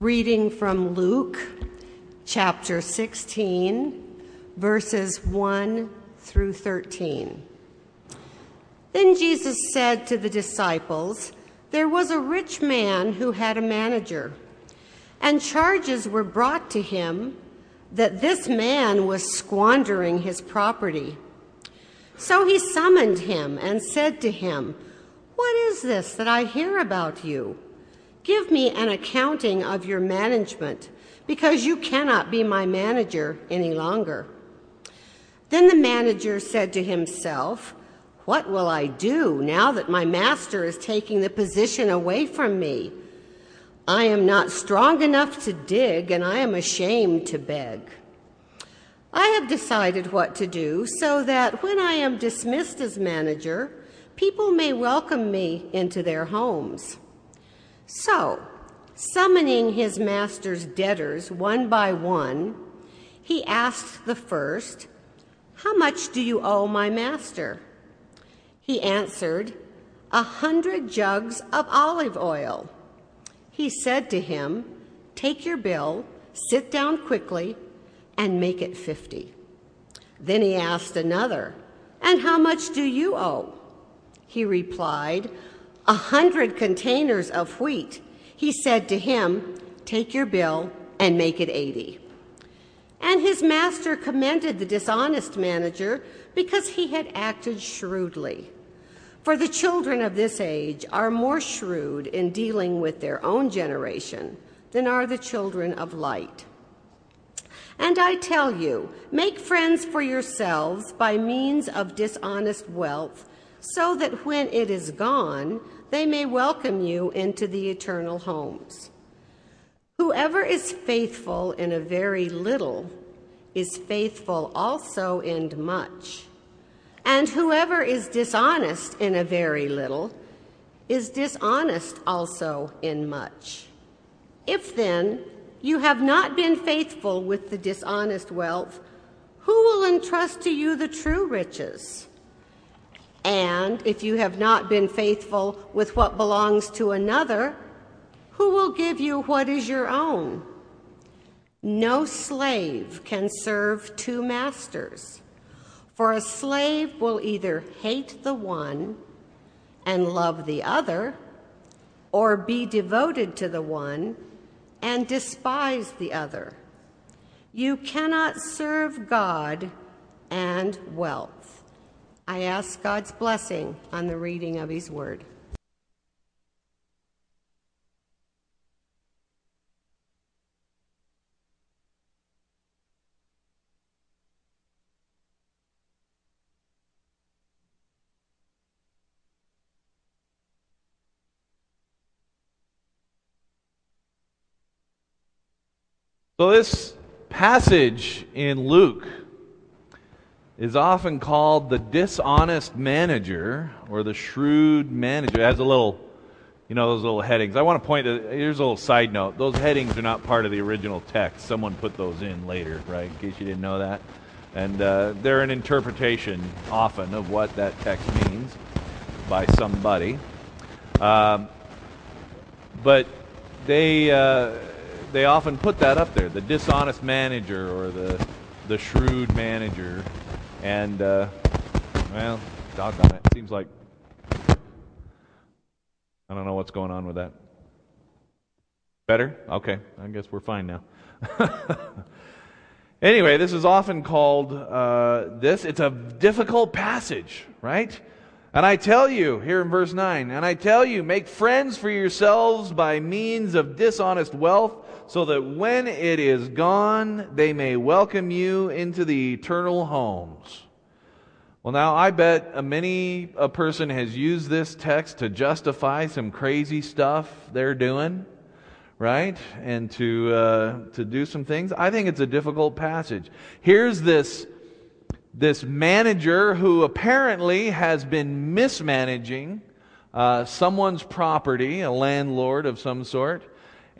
Reading from Luke chapter 16, verses 1 through 13. Then Jesus said to the disciples, There was a rich man who had a manager, and charges were brought to him that this man was squandering his property. So he summoned him and said to him, What is this that I hear about you? Give me an accounting of your management, because you cannot be my manager any longer. Then the manager said to himself, What will I do now that my master is taking the position away from me? I am not strong enough to dig, and I am ashamed to beg. I have decided what to do so that when I am dismissed as manager, people may welcome me into their homes. So, summoning his master's debtors one by one, he asked the first, How much do you owe my master? He answered, A hundred jugs of olive oil. He said to him, Take your bill, sit down quickly, and make it fifty. Then he asked another, And how much do you owe? He replied, a hundred containers of wheat. He said to him, Take your bill and make it eighty. And his master commended the dishonest manager because he had acted shrewdly. For the children of this age are more shrewd in dealing with their own generation than are the children of light. And I tell you, make friends for yourselves by means of dishonest wealth, so that when it is gone, they may welcome you into the eternal homes. Whoever is faithful in a very little is faithful also in much. And whoever is dishonest in a very little is dishonest also in much. If then you have not been faithful with the dishonest wealth, who will entrust to you the true riches? And if you have not been faithful with what belongs to another, who will give you what is your own? No slave can serve two masters, for a slave will either hate the one and love the other, or be devoted to the one and despise the other. You cannot serve God and wealth. I ask God's blessing on the reading of His Word. So, this passage in Luke is often called the dishonest manager or the shrewd manager. It has a little, you know, those little headings. I want to point to, here's a little side note. Those headings are not part of the original text. Someone put those in later, right, in case you didn't know that. And uh, they're an interpretation often of what that text means by somebody. Um, but they, uh, they often put that up there the dishonest manager or the, the shrewd manager. And, uh, well, doggone it. Seems like I don't know what's going on with that. Better? Okay. I guess we're fine now. anyway, this is often called uh, this. It's a difficult passage, right? And I tell you, here in verse 9, and I tell you, make friends for yourselves by means of dishonest wealth, so that when it is gone, they may welcome you into the eternal homes. Well, now, I bet many a person has used this text to justify some crazy stuff they're doing, right? And to, uh, to do some things. I think it's a difficult passage. Here's this this manager who apparently has been mismanaging uh, someone's property, a landlord of some sort,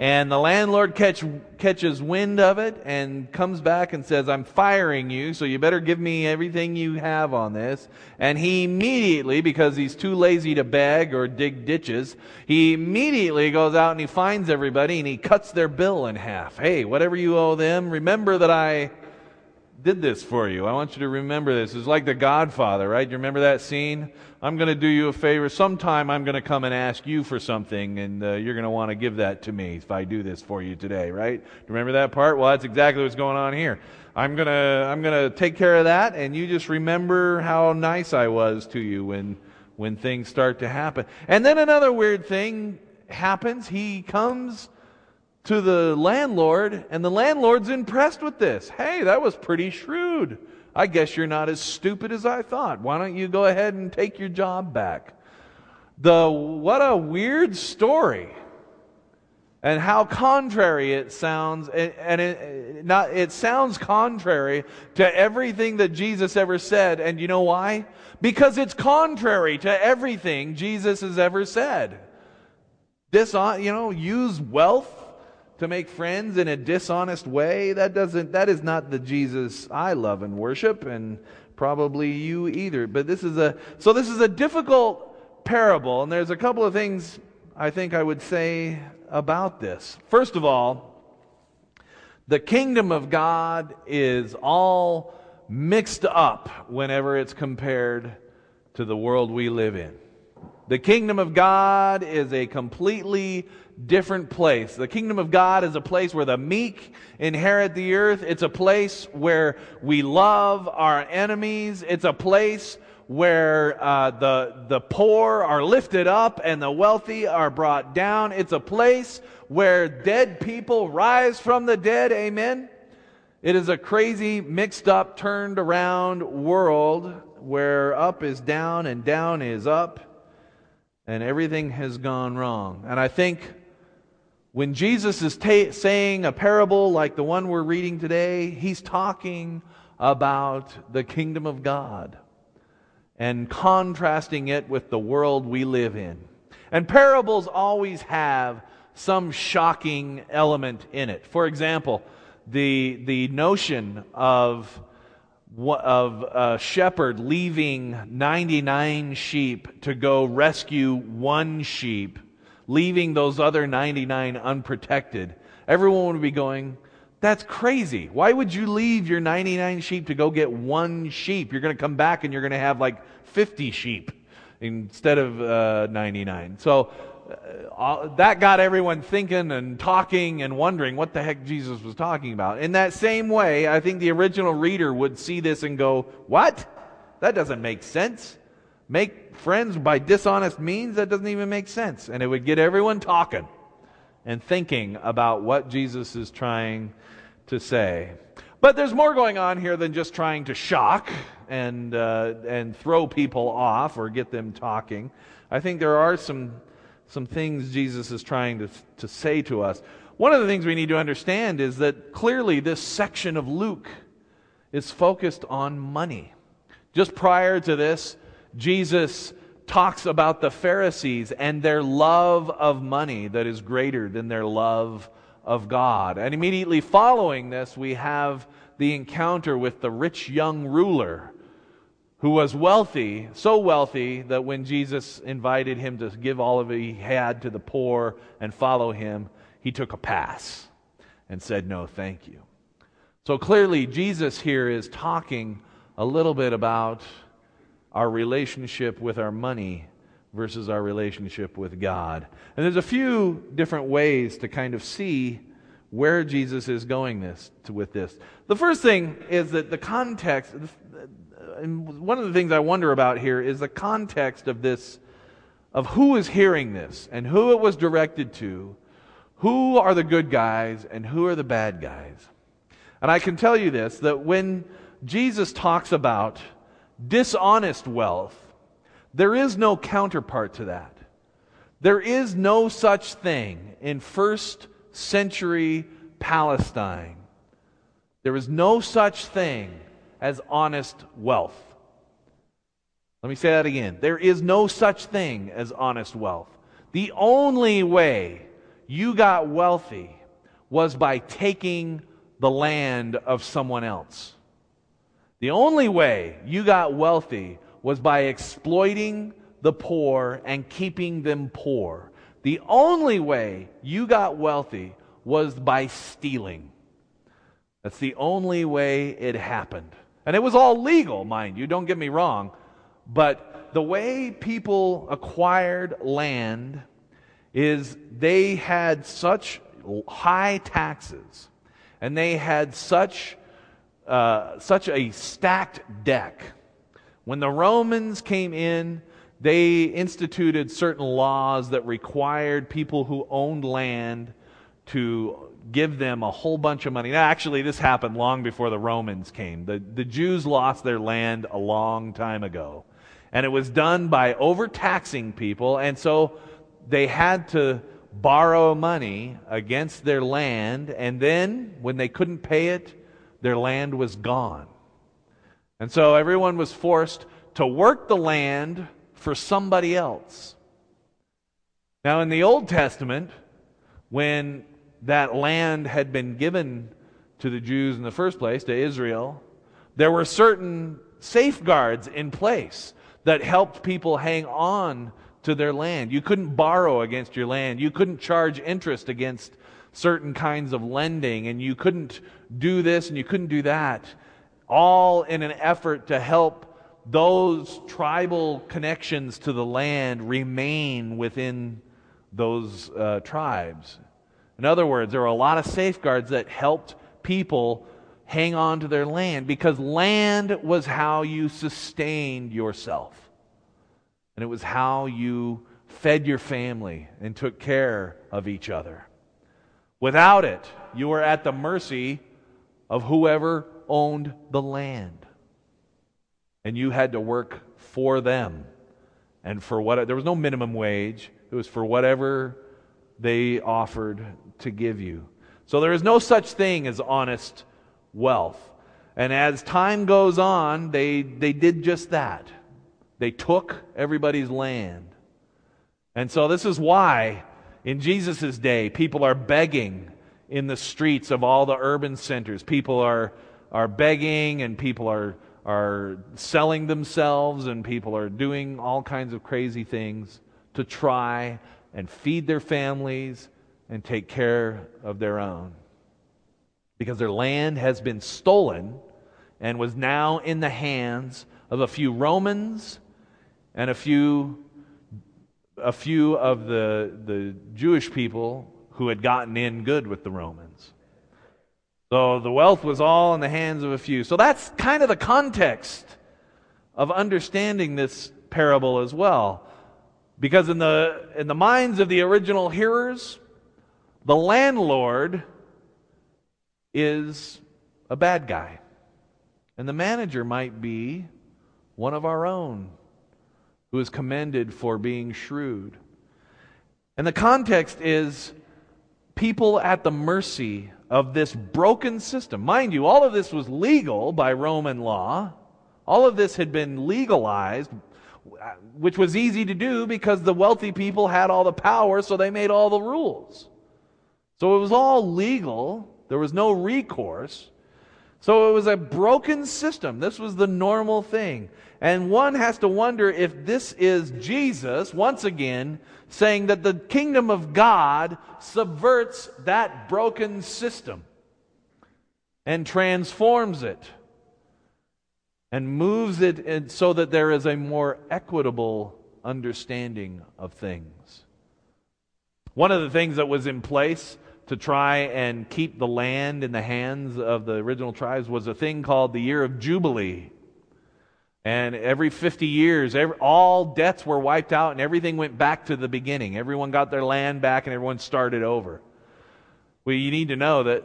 And the landlord catch, catches wind of it and comes back and says, I'm firing you, so you better give me everything you have on this. And he immediately, because he's too lazy to beg or dig ditches, he immediately goes out and he finds everybody and he cuts their bill in half. Hey, whatever you owe them, remember that I did this for you. I want you to remember this. It's like the Godfather, right? You remember that scene? I'm going to do you a favor. Sometime I'm going to come and ask you for something, and uh, you're going to want to give that to me if I do this for you today, right? Remember that part? Well, that's exactly what's going on here. I'm going to I'm going to take care of that, and you just remember how nice I was to you when when things start to happen. And then another weird thing happens. He comes to the landlord, and the landlord's impressed with this. Hey, that was pretty shrewd. I guess you're not as stupid as I thought. Why don't you go ahead and take your job back? The what a weird story. And how contrary it sounds, and it, not, it sounds contrary to everything that Jesus ever said. And you know why? Because it's contrary to everything Jesus has ever said. This, uh, you know, use wealth to make friends in a dishonest way, that doesn't that is not the Jesus I love and worship and probably you either. But this is a so this is a difficult parable and there's a couple of things I think I would say about this. First of all, the kingdom of God is all mixed up whenever it's compared to the world we live in. The kingdom of God is a completely different place. The kingdom of God is a place where the meek inherit the earth. It's a place where we love our enemies. It's a place where uh, the, the poor are lifted up and the wealthy are brought down. It's a place where dead people rise from the dead. Amen. It is a crazy, mixed up, turned around world where up is down and down is up and everything has gone wrong. And I think when Jesus is ta- saying a parable like the one we're reading today, he's talking about the kingdom of God and contrasting it with the world we live in. And parables always have some shocking element in it. For example, the, the notion of, of a shepherd leaving 99 sheep to go rescue one sheep leaving those other 99 unprotected, everyone would be going, that's crazy. Why would you leave your 99 sheep to go get one sheep? You're going to come back and you're going to have like 50 sheep instead of uh, 99. So uh, that got everyone thinking and talking and wondering what the heck Jesus was talking about. In that same way, I think the original reader would see this and go, What? That doesn't make sense make friends by dishonest means, that doesn't even make sense. And it would get everyone talking and thinking about what Jesus is trying to say. But there's more going on here than just trying to shock and, uh, and throw people off or get them talking. I think there are some, some things Jesus is trying to, to say to us. One of the things we need to understand is that clearly this section of Luke is focused on money. Just prior to this, Jesus talks about the Pharisees and their love of money that is greater than their love of God. And immediately following this, we have the encounter with the rich young ruler who was wealthy, so wealthy that when Jesus invited him to give all of he had to the poor and follow him, he took a pass and said, No, thank you. So clearly, Jesus here is talking a little bit about our relationship with our money versus our relationship with God. And there's a few different ways to kind of see where Jesus is going this to, with this. The first thing is that the context and one of the things I wonder about here is the context of this of who is hearing this and who it was directed to. Who are the good guys and who are the bad guys? And I can tell you this that when Jesus talks about dishonest wealth, there is no counterpart to that. There is no such thing in first century Palestine. There is no such thing as honest wealth. Let me say that again. There is no such thing as honest wealth. The only way you got wealthy was by taking the land of someone else. The only way you got wealthy was by exploiting the poor and keeping them poor. The only way you got wealthy was by stealing. That's the only way it happened. And it was all legal, mind you, don't get me wrong. But the way people acquired land is they had such high taxes and they had such, uh, such a stacked deck. When the Romans came in, they instituted certain laws that required people who owned land to give them a whole bunch of money. Now, actually, this happened long before the Romans came. The, the Jews lost their land a long time ago. And it was done by overtaxing people. And so they had to borrow money against their land. And then, when they couldn't pay it, their land was gone. And so everyone was forced to work the land for somebody else. Now, in the Old Testament, when that land had been given to the Jews in the first place, to Israel, there were certain safeguards in place that helped people hang on to their land. You couldn't borrow against your land. You couldn't charge interest against certain kinds of lending, and you couldn't do this and you couldn't do that, all in an effort to help those tribal connections to the land remain within those uh, tribes. In other words, there were a lot of safeguards that helped people hang on to their land because land was how you sustained yourself. And it was how you fed your family and took care of each other. Without it, you were at the mercy of whoever owned the land. And you had to work for them. And for what there was no minimum wage, it was for whatever they offered to give you. So there is no such thing as honest wealth. And as time goes on, they, they did just that. They took everybody's land. And so this is why in Jesus' day people are begging in the streets of all the urban centers. People are, are begging and people are, are selling themselves and people are doing all kinds of crazy things to try and feed their families and take care of their own. Because their land has been stolen and was now in the hands of a few Romans and a few, a few of the, the Jewish people who had gotten in good with the Romans. So the wealth was all in the hands of a few. So that's kind of the context of understanding this parable as well. Because in the, in the minds of the original hearers, the landlord is a bad guy. And the manager might be one of our own who is commended for being shrewd. And the context is people at the mercy of this broken system. Mind you, all of this was legal by Roman law. All of this had been legalized, which was easy to do because the wealthy people had all the power, so they made all the rules. So it was all legal, there was no recourse. So it was a broken system. This was the normal thing. And one has to wonder if this is Jesus, once again, saying that the kingdom of God subverts that broken system and transforms it and moves it so that there is a more equitable understanding of things. One of the things that was in place to try and keep the land in the hands of the original tribes was a thing called the year of Jubilee. And every 50 years, every, all debts were wiped out and everything went back to the beginning. Everyone got their land back and everyone started over. Well, you need to know that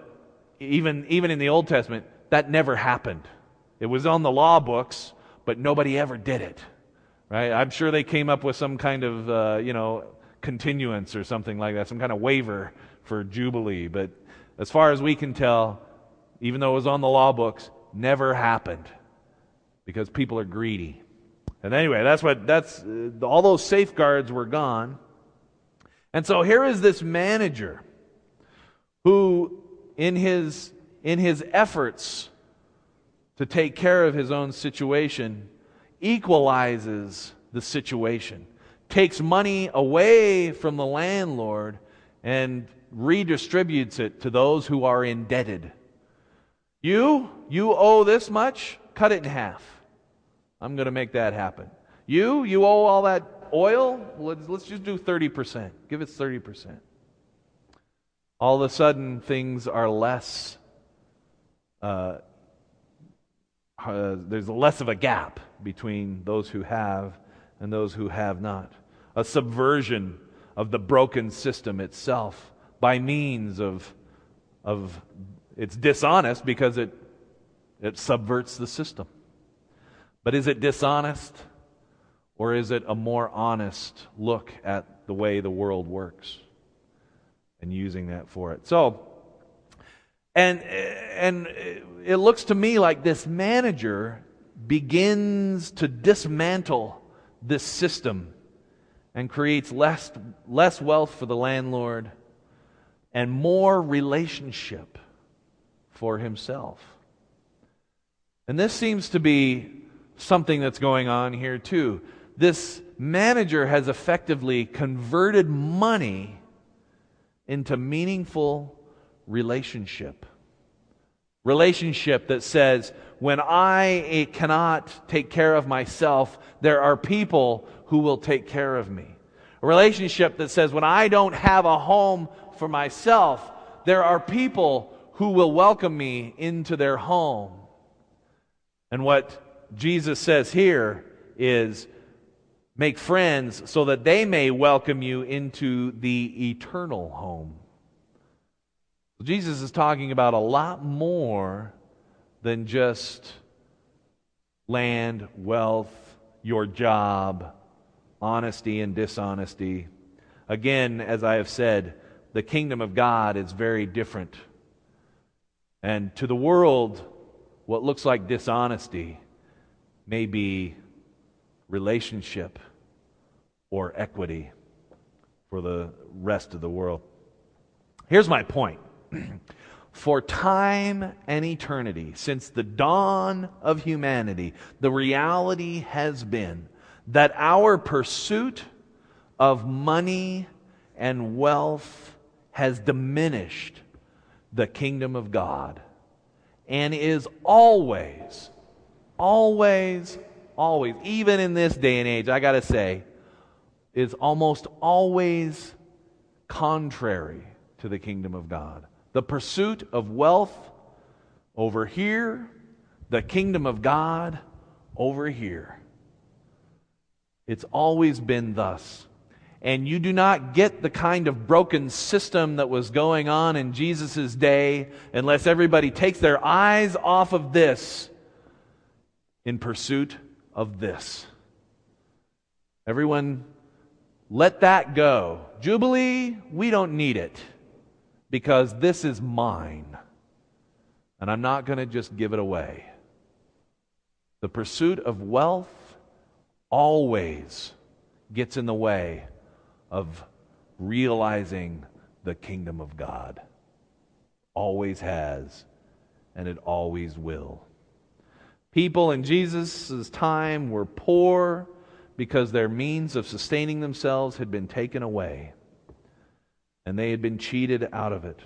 even, even in the Old Testament, that never happened. It was on the law books, but nobody ever did it. Right? I'm sure they came up with some kind of, uh, you know, continuance or something like that, some kind of waiver for Jubilee. But as far as we can tell, even though it was on the law books, never happened because people are greedy. And anyway, that's what that's uh, all those safeguards were gone. And so here is this manager who, in his, in his efforts to take care of his own situation, equalizes the situation, takes money away from the landlord, and redistributes it to those who are indebted. You, you owe this much, cut it in half. I'm going to make that happen. You, you owe all that oil, let's, let's just do 30%. Give it 30%. All of a sudden, things are less, uh, uh, there's less of a gap between those who have and those who have not. A subversion of the broken system itself by means of, of it's dishonest because it, it subverts the system. But is it dishonest? Or is it a more honest look at the way the world works and using that for it? So, and, and it looks to me like this manager begins to dismantle this system and creates less, less wealth for the landlord and more relationship for himself. And this seems to be something that's going on here too this manager has effectively converted money into meaningful relationship. Relationship that says, when I eh, cannot take care of myself, there are people who will take care of me. A relationship that says, when I don't have a home for myself, there are people who will welcome me into their home. And what Jesus says here is Make friends so that they may welcome you into the eternal home. Jesus is talking about a lot more than just land, wealth, your job, honesty and dishonesty. Again, as I have said, the kingdom of God is very different. And to the world, what looks like dishonesty may be relationship or equity for the rest of the world. Here's my point. For time and eternity, since the dawn of humanity, the reality has been that our pursuit of money and wealth has diminished the kingdom of God and is always, always, always, even in this day and age, I got to say, is almost always contrary to the kingdom of God. The pursuit of wealth over here, the kingdom of God over here. It's always been thus. And you do not get the kind of broken system that was going on in Jesus' day unless everybody takes their eyes off of this in pursuit of this. Everyone, let that go. Jubilee, we don't need it because this is mine. And I'm not going to just give it away. The pursuit of wealth always gets in the way of realizing the kingdom of God. Always has, and it always will. People in Jesus' time were poor because their means of sustaining themselves had been taken away and they had been cheated out of it.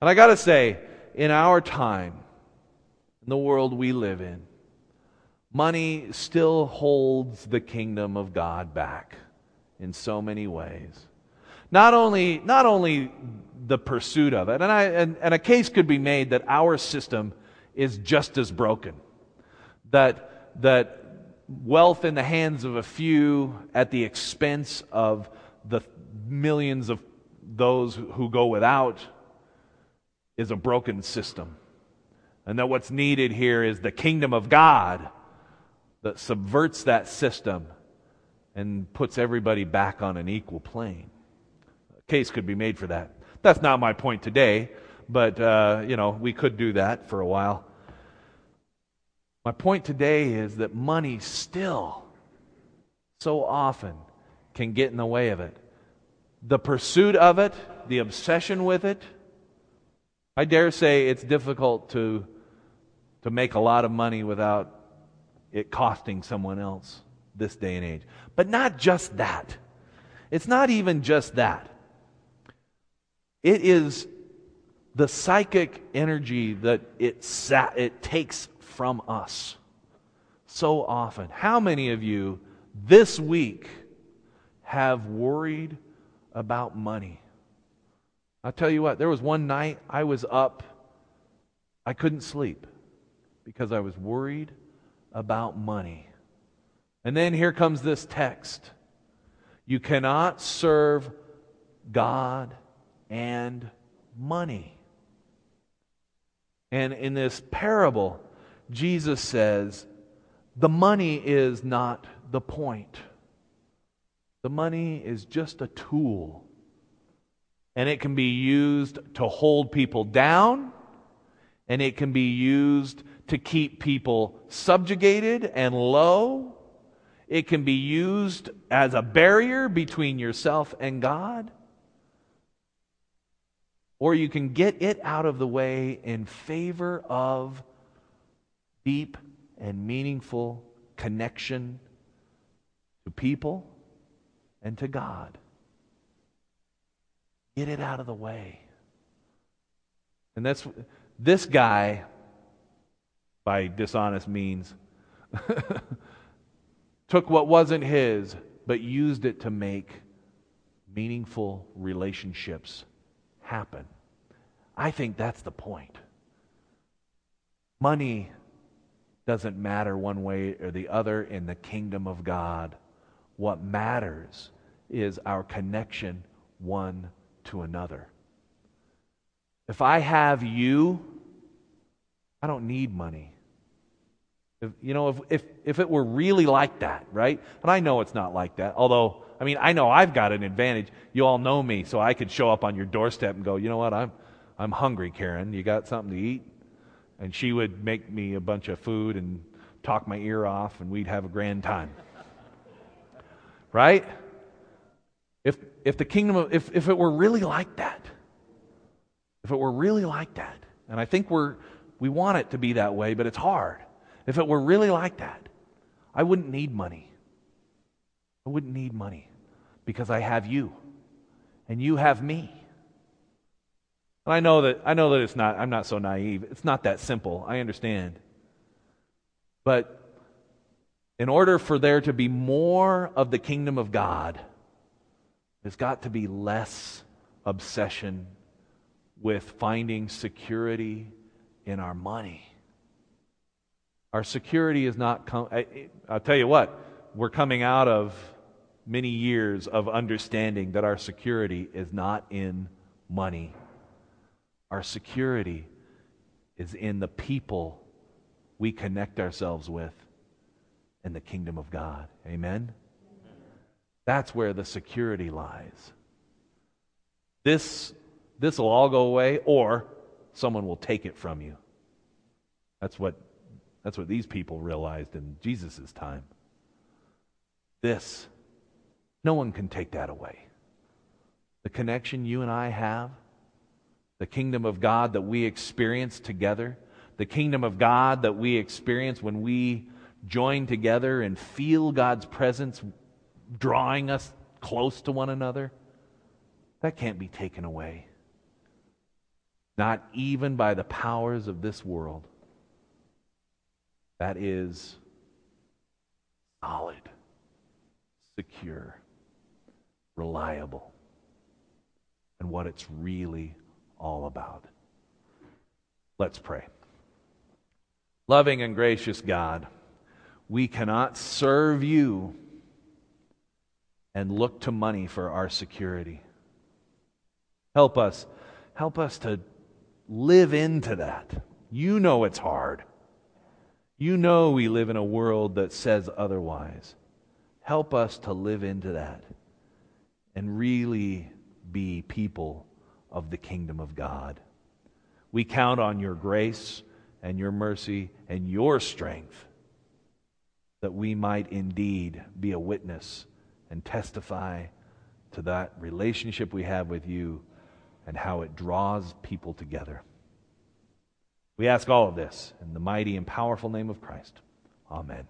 And I got to say, in our time, in the world we live in, money still holds the kingdom of God back in so many ways. Not only, not only the pursuit of it, and, I, and, and a case could be made that our system is just as broken. That, that wealth in the hands of a few at the expense of the millions of those who go without is a broken system. And that what's needed here is the kingdom of God that subverts that system and puts everybody back on an equal plane. A case could be made for that. That's not my point today, but, uh, you know, we could do that for a while. My point today is that money still so often can get in the way of it. the pursuit of it, the obsession with it. I dare say it's difficult to, to make a lot of money without it costing someone else this day and age. But not just that. It's not even just that. It is the psychic energy that it, sa- it takes from us so often. How many of you this week have worried about money? I'll tell you what, there was one night I was up, I couldn't sleep because I was worried about money. And then here comes this text You cannot serve God and money. And in this parable, Jesus says, the money is not the point. The money is just a tool. And it can be used to hold people down, and it can be used to keep people subjugated and low. It can be used as a barrier between yourself and God. Or you can get it out of the way in favor of deep and meaningful connection to people and to God. Get it out of the way. And that's this guy, by dishonest means, took what wasn't his, but used it to make meaningful relationships happen. I think that's the point. Money doesn't matter one way or the other in the kingdom of God. What matters is our connection one to another. If I have you, I don't need money. If, you know, if, if, if it were really like that, right? But I know it's not like that, although, I mean, I know I've got an advantage. You all know me, so I could show up on your doorstep and go, you know what, I'm, I'm hungry, Karen. You got something to eat? and she would make me a bunch of food and talk my ear off, and we'd have a grand time. right? If, if the kingdom of, if, if it were really like that, if it were really like that, and I think we're, we want it to be that way, but it's hard. If it were really like that, I wouldn't need money. I wouldn't need money because I have you, and you have me. And I know that I know that it's not I'm not so naive. It's not that simple. I understand. But in order for there to be more of the kingdom of God, there's got to be less obsession with finding security in our money. Our security is not, com- I, I'll tell you what, we're coming out of many years of understanding that our security is not in money. Our security is in the people we connect ourselves with in the kingdom of God. Amen? That's where the security lies. This this will all go away or someone will take it from you. That's what that's what these people realized in Jesus' time. This no one can take that away. The connection you and I have the kingdom of God that we experience together, the kingdom of God that we experience when we join together and feel God's presence drawing us close to one another, that can't be taken away. Not even by the powers of this world. That is solid, secure, reliable, and what it's really all about. Let's pray. Loving and gracious God, we cannot serve you and look to money for our security. Help us. Help us to live into that. You know it's hard. You know we live in a world that says otherwise. Help us to live into that and really be people of the kingdom of God. We count on your grace and your mercy and your strength that we might indeed be a witness and testify to that relationship we have with you and how it draws people together. We ask all of this in the mighty and powerful name of Christ. Amen.